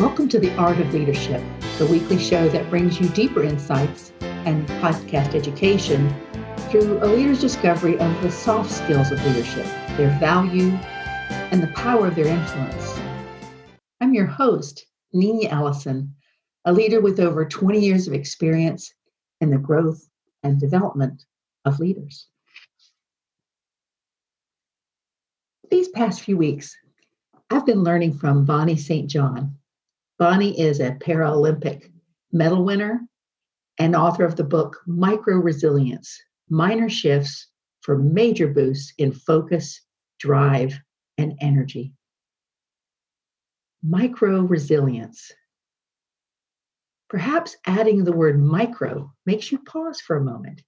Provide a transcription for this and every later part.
Welcome to The Art of Leadership, the weekly show that brings you deeper insights and podcast education through a leader's discovery of the soft skills of leadership, their value, and the power of their influence. I'm your host, Nina Allison, a leader with over 20 years of experience in the growth and development of leaders. These past few weeks, I've been learning from Bonnie St. John. Bonnie is a Paralympic medal winner and author of the book Micro Resilience Minor Shifts for Major Boosts in Focus, Drive, and Energy. Micro resilience. Perhaps adding the word micro makes you pause for a moment.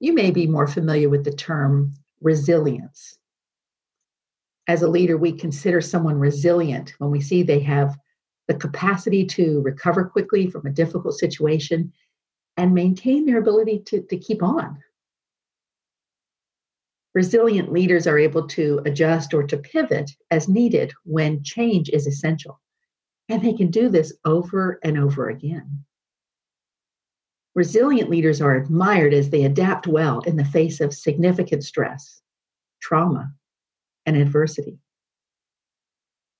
You may be more familiar with the term resilience as a leader, we consider someone resilient when we see they have the capacity to recover quickly from a difficult situation and maintain their ability to, to keep on. Resilient leaders are able to adjust or to pivot as needed when change is essential. And they can do this over and over again. Resilient leaders are admired as they adapt well in the face of significant stress, trauma, and adversity.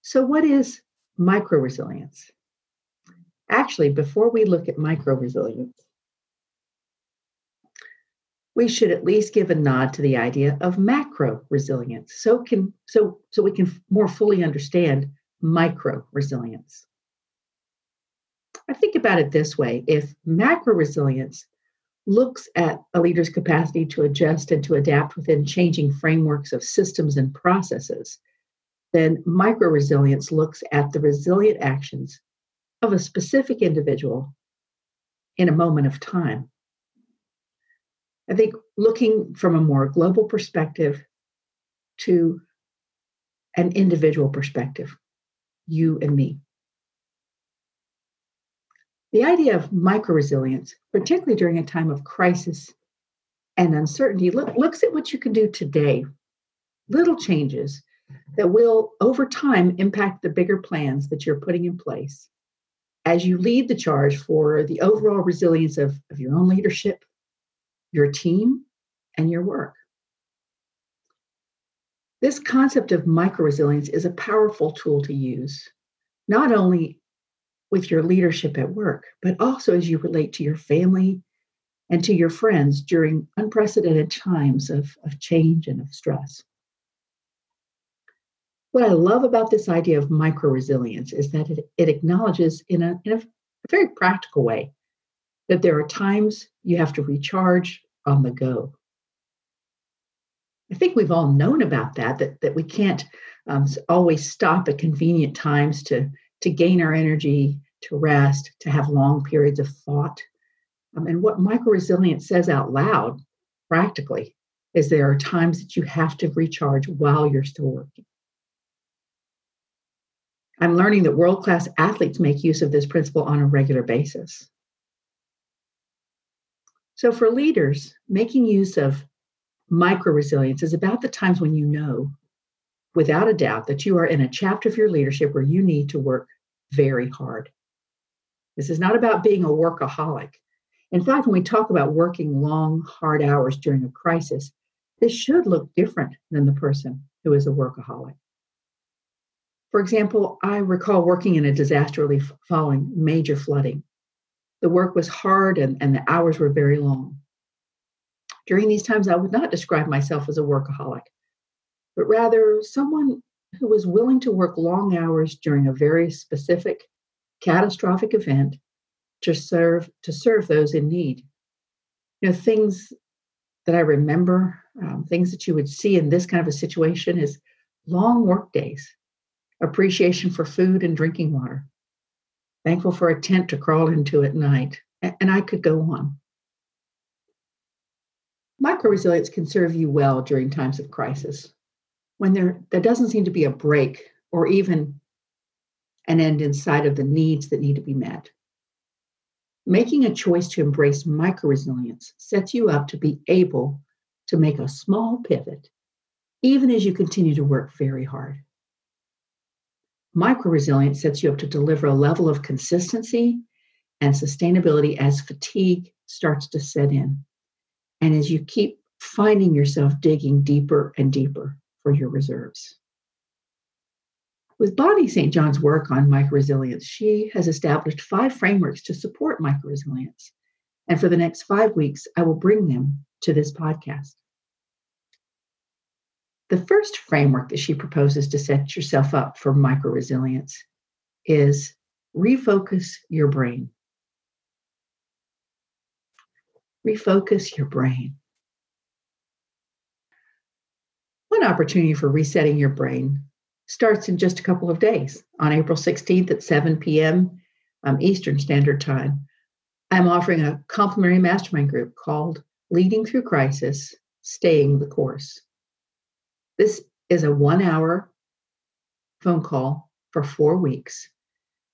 So, what is micro resilience? Actually, before we look at micro resilience, we should at least give a nod to the idea of macro resilience so can so so we can more fully understand micro resilience i think about it this way. If macro resilience looks at a leader's capacity to adjust and to adapt within changing frameworks of systems and processes, then micro resilience looks at the resilient actions of a specific individual in a moment of time. I think looking from a more global perspective to an individual perspective, you and me. The idea of micro resilience, particularly during a time of crisis and uncertainty, look, looks at what you can do today. Little changes that will, over time, impact the bigger plans that you're putting in place as you lead the charge for the overall resilience of, of your own leadership, your team, and your work. This concept of micro resilience is a powerful tool to use, not only with your leadership at work, but also as you relate to your family and to your friends during unprecedented times of, of change and of stress. What I love about this idea of micro resilience is that it, it acknowledges in, a, in a very practical way that there are times you have to recharge on the go. I think we've all known about that, that, that we can't um, always stop at convenient times to, to gain our energy, to rest, to have long periods of thought. Um, and what micro resilience says out loud, practically, is there are times that you have to recharge while you're still working. I'm learning that world class athletes make use of this principle on a regular basis. So, for leaders, making use of micro resilience is about the times when you know, without a doubt, that you are in a chapter of your leadership where you need to work very hard. This is not about being a workaholic. In fact, when we talk about working long, hard hours during a crisis, this should look different than the person who is a workaholic. For example, I recall working in a disaster relief following major flooding. The work was hard and, and the hours were very long. During these times, I would not describe myself as a workaholic, but rather someone who was willing to work long hours during a very specific catastrophic event to serve to serve those in need. You know, things that I remember, um, things that you would see in this kind of a situation is long work days, appreciation for food and drinking water, thankful for a tent to crawl into at night, and I could go on. Micro resilience can serve you well during times of crisis when there, there doesn't seem to be a break or even an end in sight of the needs that need to be met. Making a choice to embrace micro resilience sets you up to be able to make a small pivot, even as you continue to work very hard. Micro resilience sets you up to deliver a level of consistency and sustainability as fatigue starts to set in. And as you keep finding yourself digging deeper and deeper for your reserves. With Bonnie St. John's work on microresilience, she has established five frameworks to support microresilience. And for the next five weeks, I will bring them to this podcast. The first framework that she proposes to set yourself up for micro resilience is refocus your brain. Refocus your brain. One opportunity for resetting your brain starts in just a couple of days on April 16th at 7 p.m. Um, Eastern Standard Time. I'm offering a complimentary mastermind group called Leading Through Crisis, Staying the Course. This is a one hour phone call for four weeks.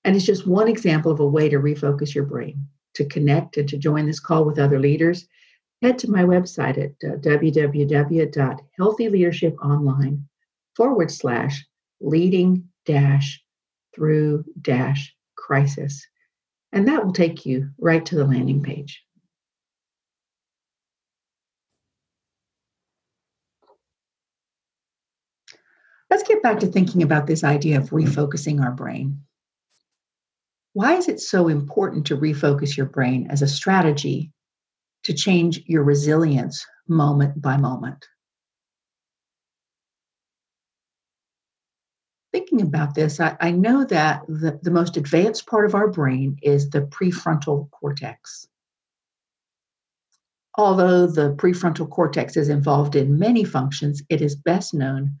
And it's just one example of a way to refocus your brain. To connect and to join this call with other leaders, head to my website at uh, www.healthyleadershiponline forward slash leading dash through dash crisis. And that will take you right to the landing page. Let's get back to thinking about this idea of mm-hmm. refocusing our brain. Why is it so important to refocus your brain as a strategy to change your resilience moment by moment? Thinking about this, I, I know that the, the most advanced part of our brain is the prefrontal cortex. Although the prefrontal cortex is involved in many functions, it is best known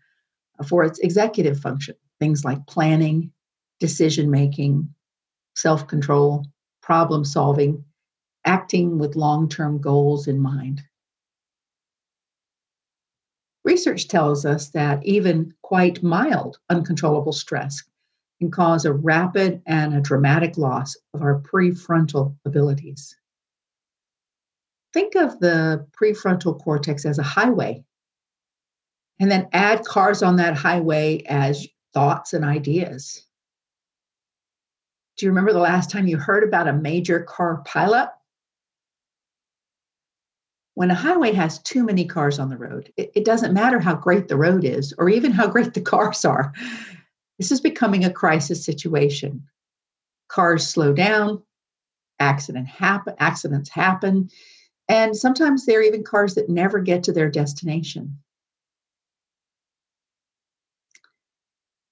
for its executive function, things like planning, decision making, self control, problem solving, acting with long term goals in mind. Research tells us that even quite mild uncontrollable stress can cause a rapid and a dramatic loss of our prefrontal abilities. Think of the prefrontal cortex as a highway and then add cars on that highway as thoughts and ideas. Do you remember the last time you heard about a major car pileup? When a highway has too many cars on the road, it, it doesn't matter how great the road is or even how great the cars are. This is becoming a crisis situation. Cars slow down, accident happen, accidents happen, and sometimes there are even cars that never get to their destination.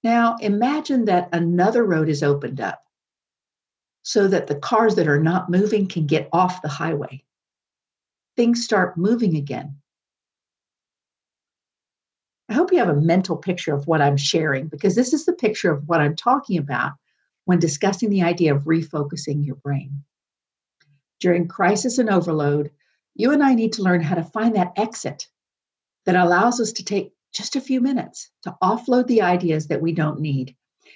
Now imagine that another road is opened up so that the cars that are not moving can get off the highway. Things start moving again. I hope you have a mental picture of what I'm sharing because this is the picture of what I'm talking about when discussing the idea of refocusing your brain. During crisis and overload, you and I need to learn how to find that exit that allows us to take just a few minutes to offload the ideas that we don't need.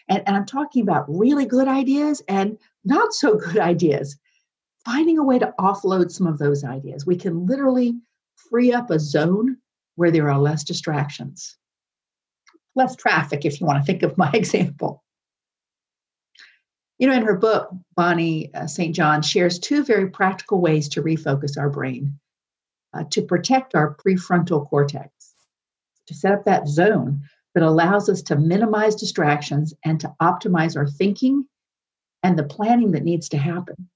And, and I'm talking about really good ideas and not so good ideas. Finding a way to offload some of those ideas. We can literally free up a zone where there are less distractions, less traffic, if you want to think of my example. You know, in her book, Bonnie uh, St. John shares two very practical ways to refocus our brain uh, to protect our prefrontal cortex to set up that zone that allows us to minimize distractions and to optimize our thinking and the planning that needs to happen.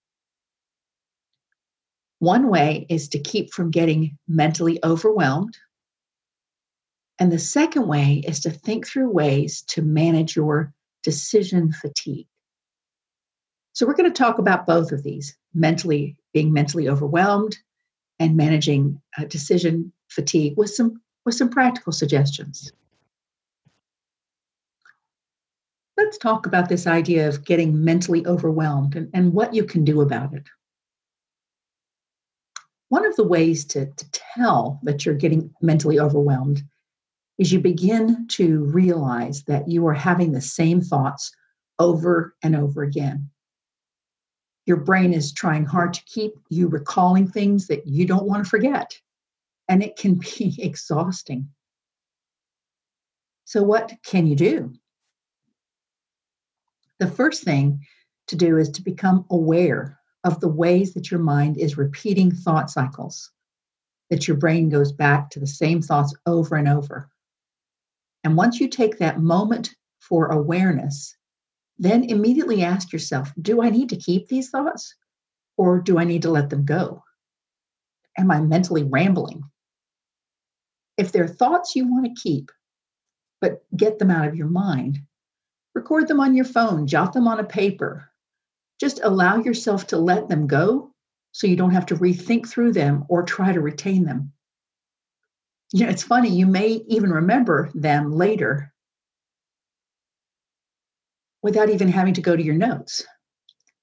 One way is to keep from getting mentally overwhelmed. And the second way is to think through ways to manage your decision fatigue. So, we're going to talk about both of these mentally, being mentally overwhelmed and managing uh, decision fatigue with some with some practical suggestions. Let's talk about this idea of getting mentally overwhelmed and, and what you can do about it. One of the ways to, to tell that you're getting mentally overwhelmed is you begin to realize that you are having the same thoughts over and over again. Your brain is trying hard to keep you recalling things that you don't want to forget and it can be exhausting. So, what can you do? The first thing to do is to become aware of the ways that your mind is repeating thought cycles, that your brain goes back to the same thoughts over and over. And once you take that moment for awareness, then immediately ask yourself Do I need to keep these thoughts or do I need to let them go? Am I mentally rambling? If they're thoughts you want to keep, but get them out of your mind, record them on your phone, jot them on a paper. Just allow yourself to let them go so you don't have to rethink through them or try to retain them. You know, it's funny, you may even remember them later without even having to go to your notes.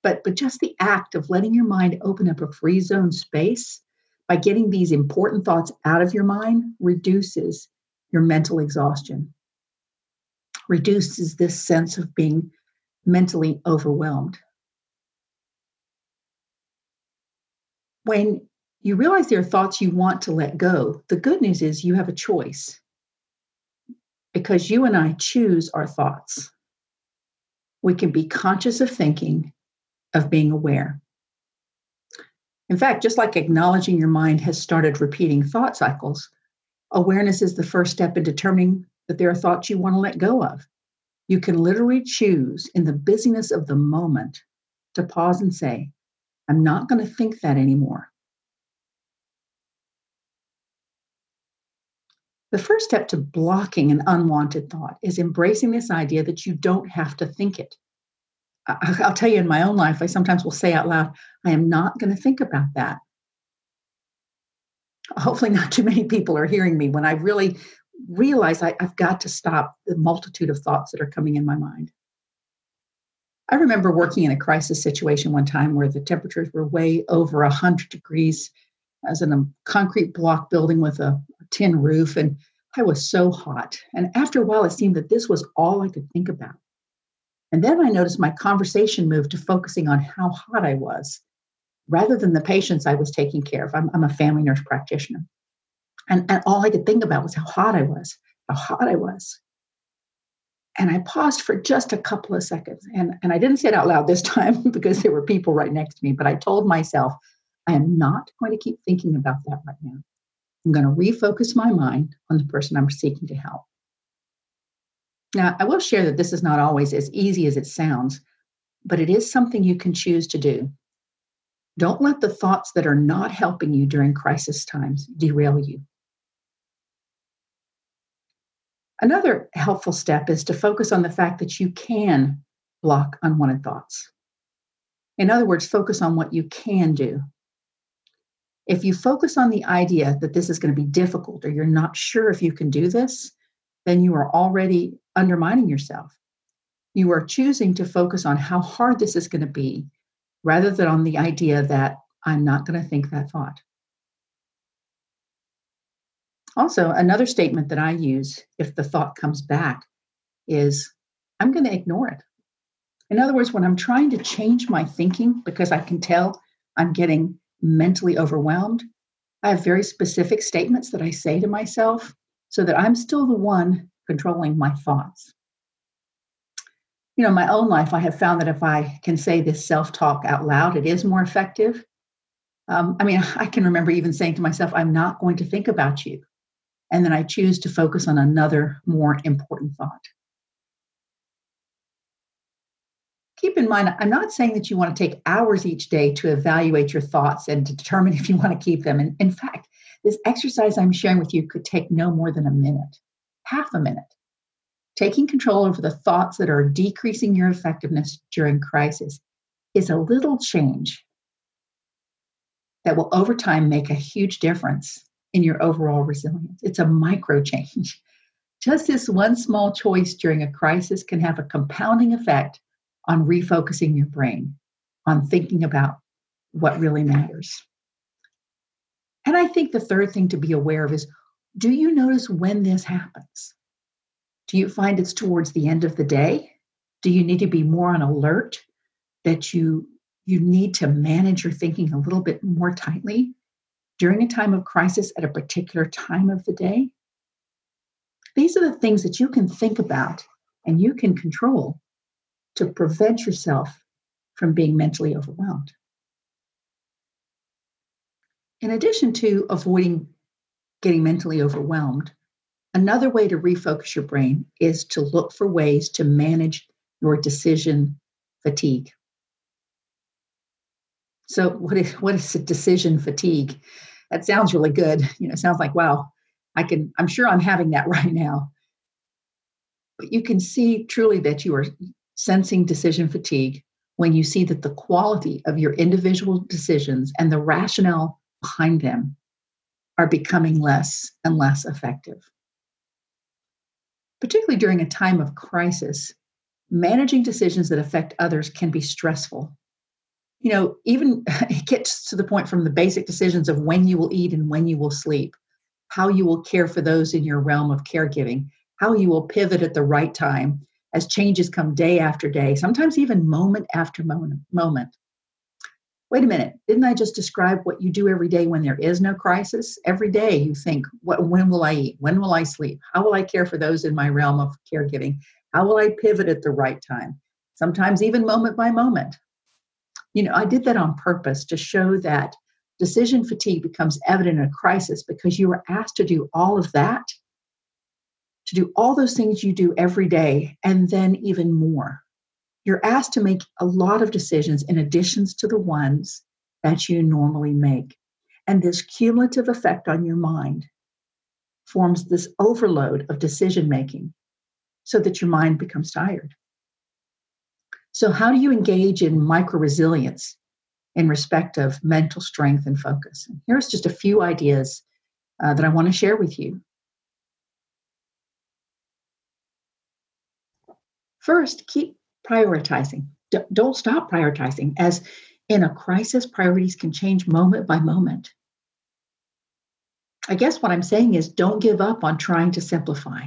But, but just the act of letting your mind open up a free zone space by getting these important thoughts out of your mind reduces your mental exhaustion, reduces this sense of being mentally overwhelmed. When you realize there are thoughts you want to let go, the good news is you have a choice because you and I choose our thoughts we can be conscious of thinking, of being aware. In fact, just like acknowledging your mind has started repeating thought cycles, awareness is the first step in determining that there are thoughts you want to let go of. You can literally choose in the busyness of the moment to pause and say, I'm not going to think that anymore. The first step to blocking an unwanted thought is embracing this idea that you don't have to think it. I'll tell you in my own life, I sometimes will say out loud, I am not going to think about that. Hopefully, not too many people are hearing me when I really realize I, have got to stop the multitude of thoughts that are coming in my mind. I remember working in a crisis situation one time where the temperatures were way over 100 degrees. I was in a concrete block building with a tin roof, and I was so hot. And after a while, it seemed that this was all I could think about. And then I noticed my conversation moved to focusing on how hot I was rather than the patients I was taking care of. I'm, I'm a family nurse practitioner. And, and all I could think about was how hot I was, how hot I was. And I paused for just a couple of seconds. And, and I didn't say it out loud this time because there were people right next to me, but I told myself, I am not going to keep thinking about that right now. I'm going to refocus my mind on the person I'm seeking to help. Now, I will share that this is not always as easy as it sounds, but it is something you can choose to do. Don't let the thoughts that are not helping you during crisis times derail you. Another helpful step is to focus on the fact that you can block unwanted thoughts. In other words, focus on what you can do if you focus on the idea that this is going to be difficult or you're not sure if you can do this, then you are already undermining yourself. You are choosing to focus on how hard this is going to be rather than on the idea that I'm not going to think that thought. Also, another statement that I use if the thought comes back is I'm going to ignore it. In other words, when I'm trying to change my thinking because I can tell I'm getting mentally overwhelmed, I have very specific statements that I say to myself so that I'm still the one controlling my thoughts. You know, my own life, I have found that if I can say this self talk out loud, it is more effective. Um, I mean, I can remember even saying to myself, I'm not going to think about you. And then I choose to focus on another more important thought. Keep in mind, I'm not saying that you want to take hours each day to evaluate your thoughts and to determine if you want to keep them. And in fact, this exercise I'm sharing with you could take no more than a minute, half a minute. Taking control over the thoughts that are decreasing your effectiveness during crisis is a little change that will over time make a huge difference in your overall resilience. It's a micro change. Just this one small choice during a crisis can have a compounding effect on refocusing your brain, on thinking about what really matters. And I think the third thing to be aware of is do you notice when this happens? Do you find it's towards the end of the day? Do you need to be more on alert that you you need to manage your thinking a little bit more tightly during a time of crisis at a particular time of the day? These are the things that you can think about and you can control to prevent yourself from being mentally overwhelmed. In addition to avoiding getting mentally overwhelmed, another way to refocus your brain is to look for ways to manage your decision fatigue. So, what is what is decision fatigue? That sounds really good. You know, sounds like wow, I can. I'm sure I'm having that right now. But you can see truly that you are sensing decision fatigue when you see that the quality of your individual decisions and the rationale behind them are becoming less and less effective. Particularly during a time of crisis, managing decisions that affect others can be stressful. You know, even it gets to the point from the basic decisions of when you will eat and when you will sleep, how you will care for those in your realm of caregiving, how you will pivot at the right time as changes come day after day, sometimes even moment after moment. Wait a minute, didn't I just describe what you do every day when there is no crisis? Every day you think, what, when will I eat? When will I sleep? How will I care for those in my realm of caregiving? How will I pivot at the right time? Sometimes even moment by moment. You know, I did that on purpose to show that decision fatigue becomes evident in a crisis because you were asked to do all of that to do all those things you do every day and then even more. You're asked to make a lot of decisions in additions to the ones that you normally make. And this cumulative effect on your mind forms this overload of decision making so that your mind becomes tired. So, how do you engage in micro resilience in respect of mental strength and focus? And here's just a few ideas uh, that I want to share with you. First, keep prioritizing. D- don't stop prioritizing, as in a crisis, priorities can change moment by moment. I guess what I'm saying is don't give up on trying to simplify.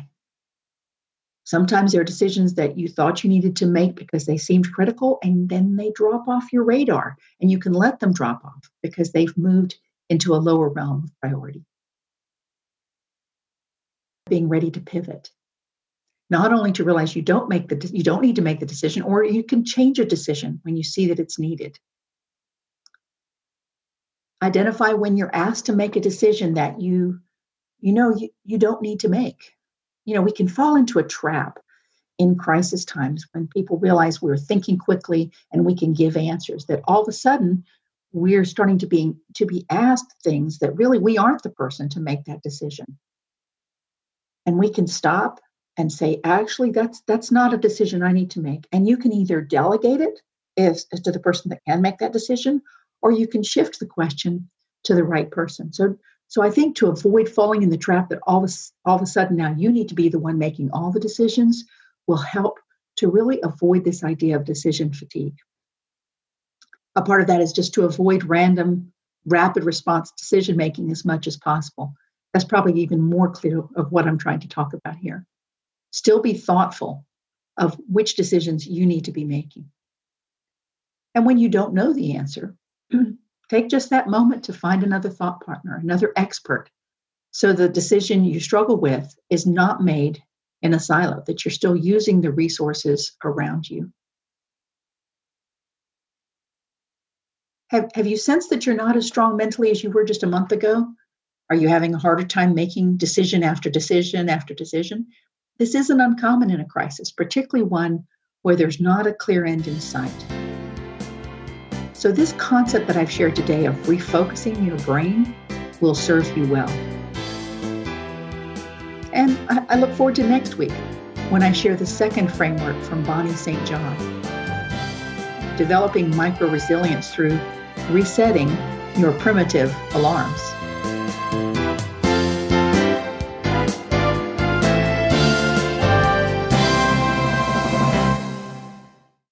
Sometimes there are decisions that you thought you needed to make because they seemed critical, and then they drop off your radar, and you can let them drop off because they've moved into a lower realm of priority. Being ready to pivot not only to realize you don't make the you don't need to make the decision or you can change a decision when you see that it's needed. Identify when you're asked to make a decision that you you know you, you don't need to make. You know we can fall into a trap in crisis times when people realize we're thinking quickly and we can give answers that all of a sudden we're starting to be to be asked things that really we aren't the person to make that decision. And we can stop and say, actually, that's that's not a decision I need to make. And you can either delegate it as, as to the person that can make that decision, or you can shift the question to the right person. So so I think to avoid falling in the trap that all of, all of a sudden now you need to be the one making all the decisions will help to really avoid this idea of decision fatigue. A part of that is just to avoid random, rapid response decision making as much as possible. That's probably even more clear of what I'm trying to talk about here. Still be thoughtful of which decisions you need to be making. And when you don't know the answer, take just that moment to find another thought partner, another expert, so the decision you struggle with is not made in a silo, that you're still using the resources around you. Have, have you sensed that you're not as strong mentally as you were just a month ago? Are you having a harder time making decision after decision after decision? This isn't uncommon in a crisis, particularly one where there's not a clear end in sight. So, this concept that I've shared today of refocusing your brain will serve you well. And I, look forward to next week when I share the second framework from Bonnie St. John developing micro resilience through resetting your primitive alarms.